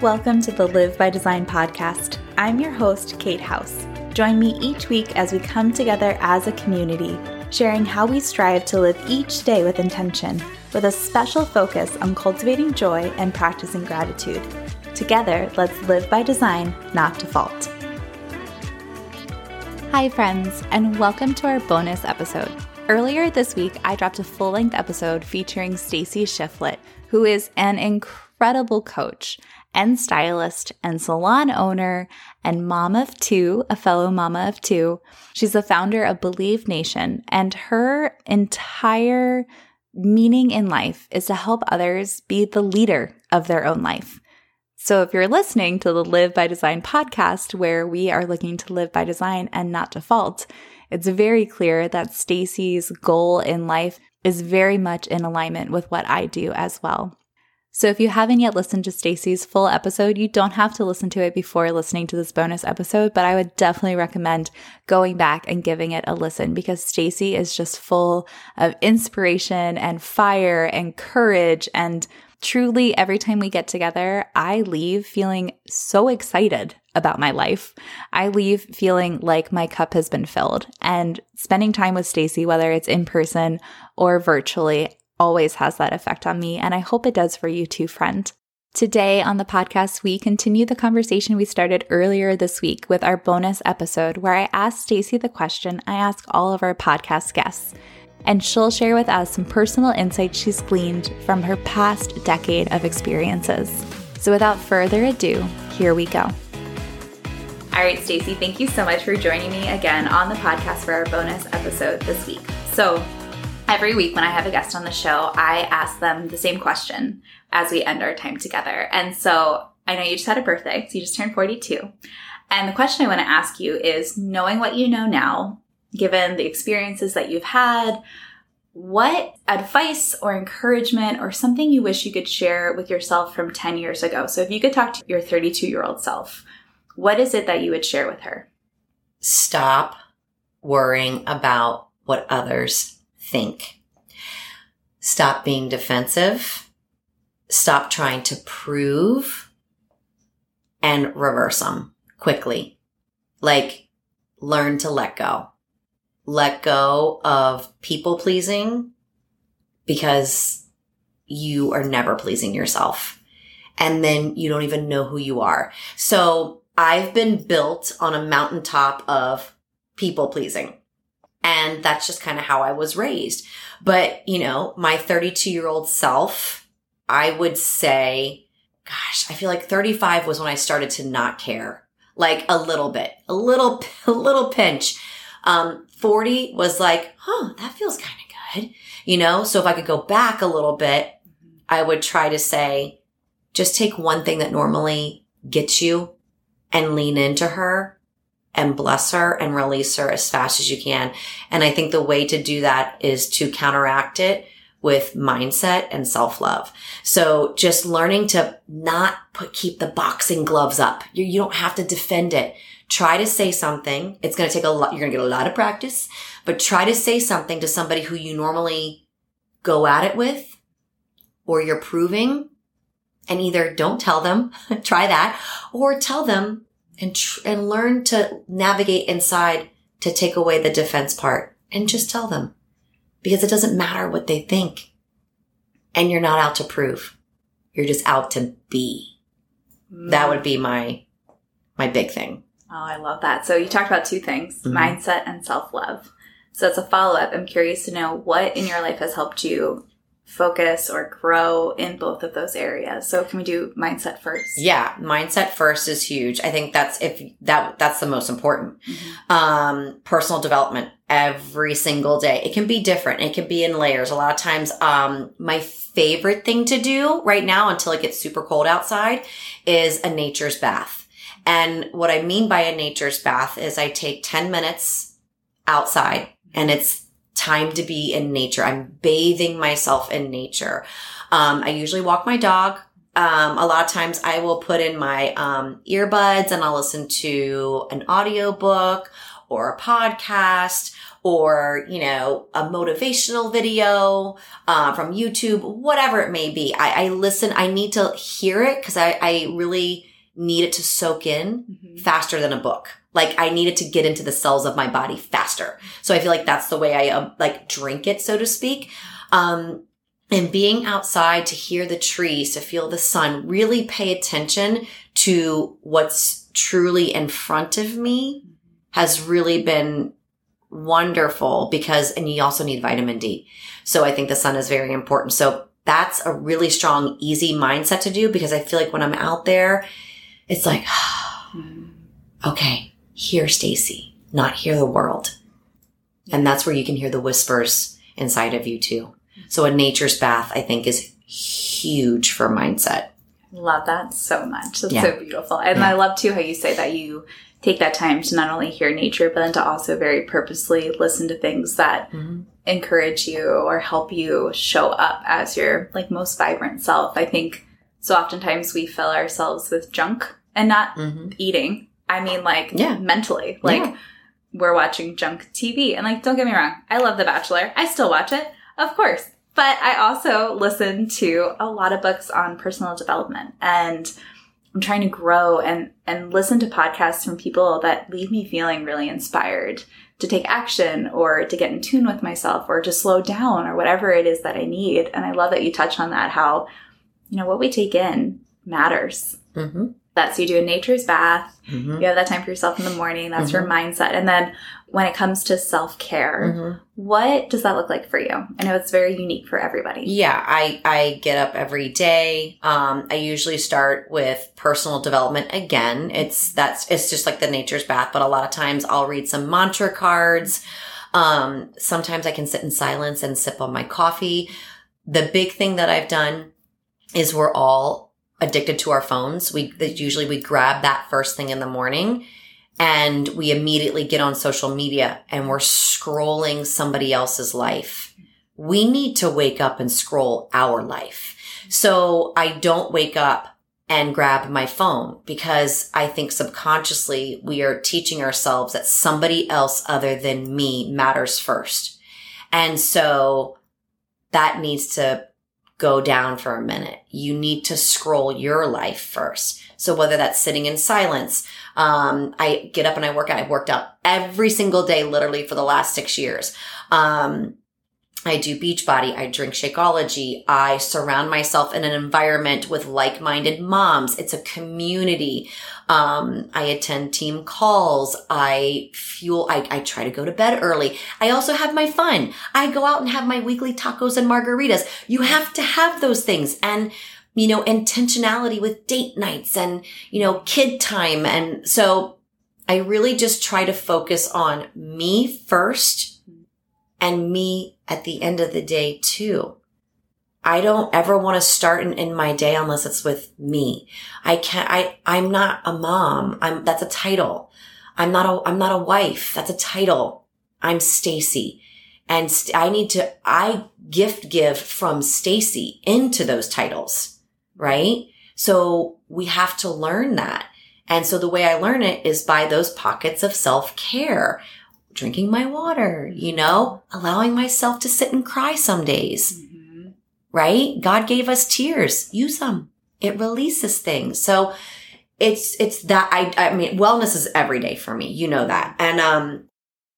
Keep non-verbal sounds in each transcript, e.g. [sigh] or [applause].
Welcome to the Live by Design podcast. I'm your host, Kate House. Join me each week as we come together as a community, sharing how we strive to live each day with intention, with a special focus on cultivating joy and practicing gratitude. Together, let's live by design, not default. Hi, friends, and welcome to our bonus episode. Earlier this week, I dropped a full length episode featuring Stacey Shifflett, who is an incredible coach and stylist and salon owner and mom of two, a fellow mama of two. She's the founder of Believe Nation, and her entire meaning in life is to help others be the leader of their own life. So if you're listening to the Live by Design podcast where we are looking to live by design and not default, it's very clear that Stacey's goal in life is very much in alignment with what I do as well. So if you haven't yet listened to Stacey's full episode, you don't have to listen to it before listening to this bonus episode, but I would definitely recommend going back and giving it a listen because Stacey is just full of inspiration and fire and courage and truly every time we get together, I leave feeling so excited about my life. I leave feeling like my cup has been filled and spending time with Stacey, whether it's in person or virtually, always has that effect on me, and I hope it does for you too, friend. Today on the podcast, we continue the conversation we started earlier this week with our bonus episode where I asked Stacey the question I ask all of our podcast guests. And she'll share with us some personal insights she's gleaned from her past decade of experiences. So without further ado, here we go. All right, Stacey, thank you so much for joining me again on the podcast for our bonus episode this week. So, every week when I have a guest on the show, I ask them the same question as we end our time together. And so I know you just had a birthday, so you just turned 42. And the question I want to ask you is knowing what you know now, given the experiences that you've had, what advice or encouragement or something you wish you could share with yourself from 10 years ago? So if you could talk to your 32 year old self, what is it that you would share with her? Stop worrying about what others think. Stop being defensive. Stop trying to prove and reverse them quickly. Like learn to let go. Let go of people pleasing because you are never pleasing yourself. And then you don't even know who you are. So I've been built on a mountaintop of people pleasing. And that's just kind of how I was raised. But, you know, my 32 year old self, I would say, gosh, I feel like 35 was when I started to not care. Like a little bit, a little, [laughs] a little pinch. Um, 40 was like, huh, that feels kind of good. You know, so if I could go back a little bit, I would try to say, just take one thing that normally gets you and lean into her and bless her and release her as fast as you can. And I think the way to do that is to counteract it with mindset and self love. So just learning to not put, keep the boxing gloves up. You, you don't have to defend it. Try to say something. It's going to take a lot. You're going to get a lot of practice, but try to say something to somebody who you normally go at it with or you're proving and either don't tell them, [laughs] try that, or tell them and tr- and learn to navigate inside to take away the defense part and just tell them because it doesn't matter what they think. And you're not out to prove. You're just out to be. Mm. That would be my my big thing. Oh, I love that. So you talked about two things, mm-hmm. mindset and self-love. So as a follow-up, I'm curious to know what in your life has helped you focus or grow in both of those areas. So can we do mindset first? Yeah, mindset first is huge. I think that's if that that's the most important. Mm-hmm. Um, personal development every single day. It can be different. It can be in layers. A lot of times, um, my favorite thing to do right now until it gets super cold outside is a nature's bath. And what I mean by a nature's bath is I take 10 minutes outside and it's time to be in nature. I'm bathing myself in nature. Um, I usually walk my dog. Um, a lot of times I will put in my um, earbuds and I'll listen to an audio book or a podcast or, you know, a motivational video uh, from YouTube, whatever it may be. I, I listen, I need to hear it because I, I really need it to soak in Mm-hmm. faster than a book. Like I need it to get into the cells of my body faster. So I feel like that's the way I um, like drink it, so to speak. Um, and being outside to hear the trees, to feel the sun, really pay attention to what's truly in front of me has really been wonderful because, and you also need vitamin D. So I think the sun is very important. So that's a really strong, easy mindset to do because I feel like when I'm out there, it's like, [sighs] okay, hear Stacey, not hear the world. And that's where you can hear the whispers inside of you too. So a nature's bath, I think, is huge for mindset. Love that so much. That's Yeah. so beautiful. And Yeah. I love too how you say that you take that time to not only hear nature, but then to also very purposely listen to things that Mhm. encourage you or help you show up as your like most vibrant self. I think so oftentimes we fill ourselves with junk and not Mm-hmm. eating. I mean like Yeah. mentally. Like Yeah. we're watching junk TV. And like don't get me wrong, I love The Bachelor. I still watch it, of course. But I also listen to a lot of books on personal development and I'm trying to grow and and listen to podcasts from people that leave me feeling really inspired to take action or to get in tune with myself or to slow down or whatever it is that I need. And I love that you touch on that how you know what we take in matters. Mm-hmm. That's you do a nature's bath. Mm-hmm. You have that time for yourself in the morning. That's your mindset. And then when it comes to self care, Mm-hmm. what does that look like for you? I know it's very unique for everybody. Yeah, I, I get up every day. Um, I usually start with personal development again. It's, that's, it's just like the nature's bath, but a lot of times I'll read some mantra cards. Um, sometimes I can sit in silence and sip on my coffee. The big thing that I've done is we're all addicted to our phones. We, usually we grab that first thing in the morning and we immediately get on social media and we're scrolling somebody else's life. We need to wake up and scroll our life. So I don't wake up and grab my phone because I think subconsciously we are teaching ourselves that somebody else other than me matters first. And so that needs to go down for a minute. You need to scroll your life first. So whether that's sitting in silence, um, I get up and I work out. I've worked out every single day, literally for the last six years. Um, I do Beachbody. I drink Shakeology. I surround myself in an environment with like-minded moms. It's a community. Um, I attend team calls. I fuel, I, I try to go to bed early. I also have my fun. I go out and have my weekly tacos and margaritas. You have to have those things and, you know, intentionality with date nights and, you know, kid time. And so I really just try to focus on me first and me at the end of the day too. I don't ever want to start in, in my day unless it's with me. I can't, I, I'm not a mom. I'm, that's a title. I'm not a, I'm not a wife. That's a title. I'm Stacey. And st- I need to, I gift give from Stacey into those titles, right? So we have to learn that. And so the way I learn it is by those pockets of self care, drinking my water, you know, allowing myself to sit and cry some days Mhm. Right? God gave us tears. Use them. It releases things. So it's, it's that I, I mean, wellness is every day for me. You know that. And, um,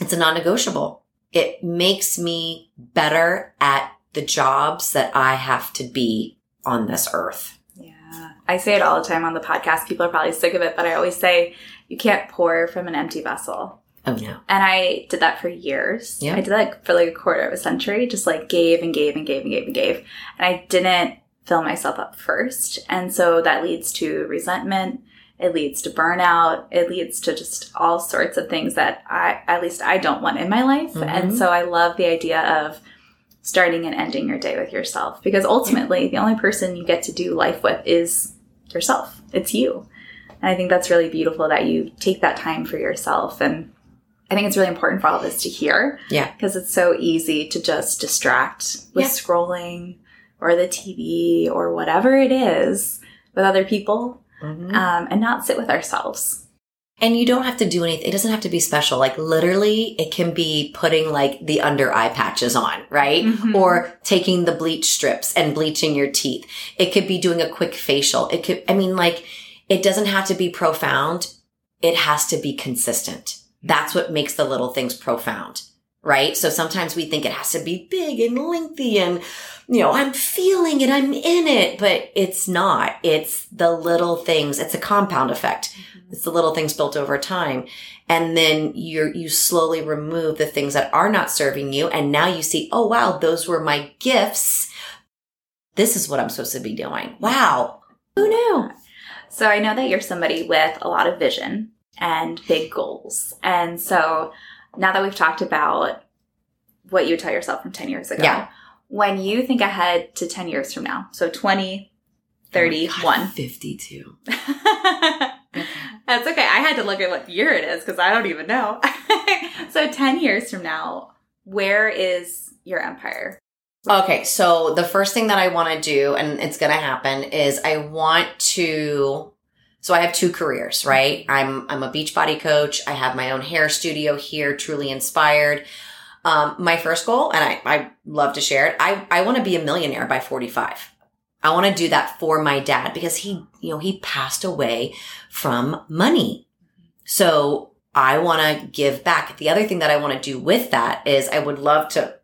it's a non-negotiable. It makes me better at the jobs that I have to be on this earth. Yeah. I say it all the time on the podcast. People are probably sick of it, but I always say you can't pour from an empty vessel. Oh no. And I did that for years. Yeah. I did that for like a quarter of a century, just like gave and gave and gave and gave and gave. And I didn't fill myself up first. And so that leads to resentment. It leads to burnout. It leads to just all sorts of things that I, at least I don't want in my life. Mhm. And so I love the idea of starting and ending your day with yourself because ultimately the only person you get to do life with is yourself. It's you. And I think that's really beautiful that you take that time for yourself. And I think it's really important for all of us to hear Yeah. because it's so easy to just distract with Yeah. scrolling or the TV or whatever it is with other people Mhm. um, and not sit with ourselves. And you don't have to do anything. It doesn't have to be special. Like literally, it can be putting like the under eye patches on, right? Mhm. Or taking the bleach strips and bleaching your teeth. It could be doing a quick facial. It could, I mean, like, it doesn't have to be profound. It has to be consistent. That's what makes the little things profound, right? So sometimes we think it has to be big and lengthy and, you know, I'm feeling it. I'm in it, but it's not. It's the little things. It's a compound effect. Mm-hmm. It's the little things built over time. And then you're, you slowly remove the things that are not serving you. And now you see, oh, wow, those were my gifts. This is what I'm supposed to be doing. Wow. Who knew? So I know that you're somebody with a lot of vision and big goals. And so now that we've talked about what you would tell yourself from 10 years ago, Yeah. when you think ahead to 10 years from now, so 20, Oh God, 52. [laughs] That's okay. I had to look at what year it is because I don't even know. [laughs] so 10 years from now, where is your empire? Okay, so the first thing that I want to do, and it's going to happen, is I want to. So I have two careers, right? I'm I'm a Beachbody coach. I have my own hair studio here, truly inspired. Um, my first goal, and I I love to share it. I I want to be a millionaire by 45. I want to do that for my dad because he, you know, he passed away from money. So I want to give back. The other thing that I want to do with that is I would love to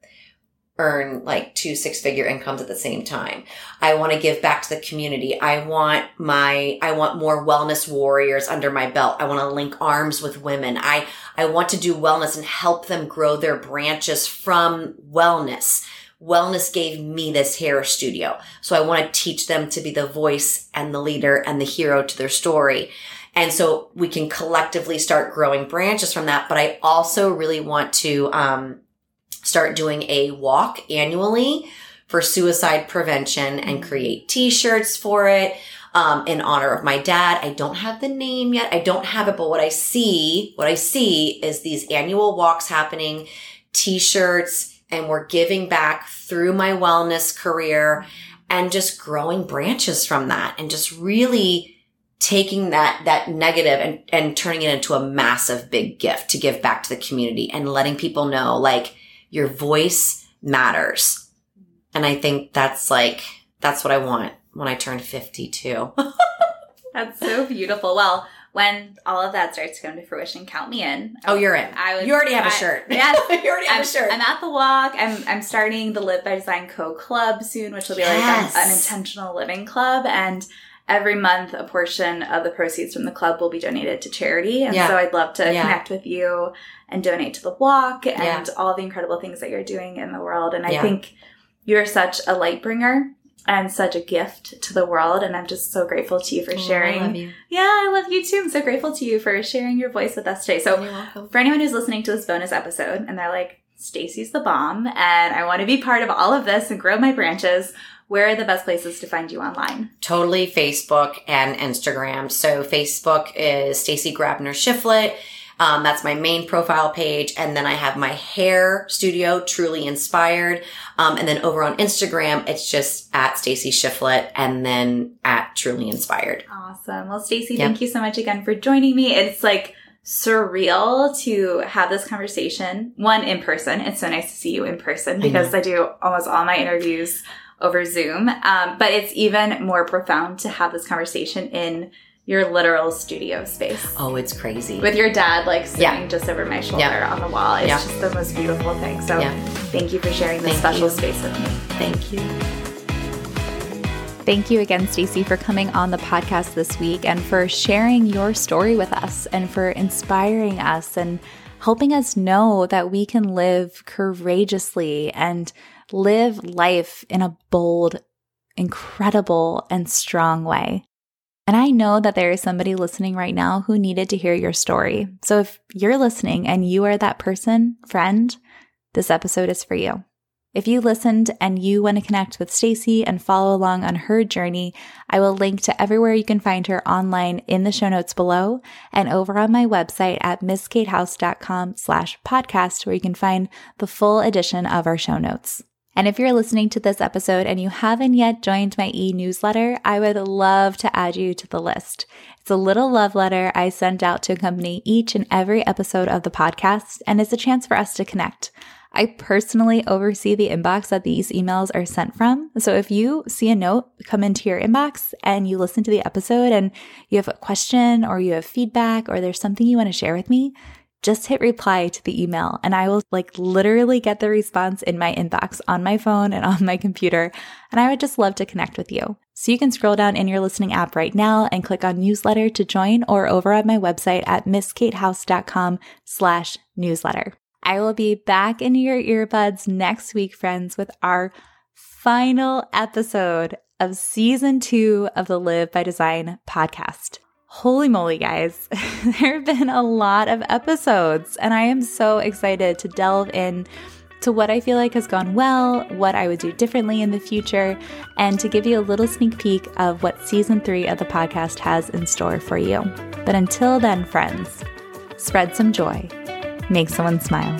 earn like two six figure incomes at the same time. I want to give back to the community. I want my, I want more wellness warriors under my belt. I want to link arms with women. I, I want to do wellness and help them grow their branches from wellness. Wellness gave me this hair studio. So I want to teach them to be the voice and the leader and the hero to their story. And so we can collectively start growing branches from that. But I also really want to, um, start doing a walk annually for suicide prevention and create t-shirts for it um, in honor of my dad. I don't have the name yet. I don't have it, but what I see, what I see is these annual walks happening, t-shirts, and we're giving back through my wellness career and just growing branches from that and just really taking that that negative and and turning it into a massive big gift to give back to the community and letting people know like your voice matters. And I think that's like, that's what I want when I turn 52. [laughs] That's so beautiful. Well, when all of that starts to come to fruition, count me in. oh, you're in. I would. you already have a I- shirt. [laughs] Yes. [laughs] you already have I'm, a shirt. I'm at the walk. I'm I'm starting the Live by Design Co Club soon, which will be Yes. like an, an intentional living club, and every month a portion of the proceeds from the club will be donated to charity. And Yeah. so I'd love to Yeah. connect with you and donate to the walk and Yeah. all the incredible things that you're doing in the world. And I think you're such a light bringer and such a gift to the world. And I'm just so grateful to you for sharing. Oh, I love you. Yeah, I love you too. I'm so grateful to you for sharing your voice with us today. So for anyone who's listening to this bonus episode and they're like, Stacey's the bomb and I want to be part of all of this and grow my branches, where are the best places to find you online? Totally Facebook and Instagram. So Facebook is Stacey Grabner Shifflett. Um, that's my main profile page. And then I have my hair studio, Truly Inspired. Um, and then over on Instagram, it's just at Stacey Shifflett and then at Truly Inspired. Awesome. Well, Stacey, Yeah. thank you so much again for joining me. It's like surreal to have this conversation, one in person. It's so nice to see you in person I because I, do almost all my interviews over Zoom. Um, but it's even more profound to have this conversation in your literal studio space. Oh, it's crazy. with your dad like sitting Yeah. just over my shoulder Yeah. on the wall. It's Yeah. just the most beautiful thing. So Yeah. thank you for sharing this Thank special you. space with me. Thank you. Thank you again, Stacey, for coming on the podcast this week and for sharing your story with us and for inspiring us and helping us know that we can live courageously and live life in a bold, incredible, and strong way. And I know that there is somebody listening right now who needed to hear your story. So if you're listening and you are that person, friend, this episode is for you. If you listened and you want to connect with Stacey and follow along on her journey, I will link to everywhere you can find her online in the show notes below and over on my website at misskatehouse.com slash podcast where you can find the full edition of our show notes. And if you're listening to this episode and you haven't yet joined my e newsletter, I would love to add you to the list. It's a little love letter I send out to accompany each and every episode of the podcast, and it's a chance for us to connect. I personally oversee the inbox that these emails are sent from. So if you see a note come into your inbox and you listen to the episode and you have a question or you have feedback or there's something you want to share with me, just hit reply to the email and I will like literally get the response in my inbox on my phone and [laughs] on my computer. And I would just love to connect with you. So you can scroll down in your listening app right now and click on newsletter to join or over at my website at misskatehouse.com slash newsletter. I will be back in your earbuds next week, friends, with our final episode of season two of the Live by Design podcast. Holy moly, guys. [laughs] there have been a lot of episodes, and I am so excited to delve in to what I feel like has gone well, what I would do differently in the future, and to give you a little sneak peek of what season three of the podcast has in store for you. But until then, friends, spread some joy, make someone smile.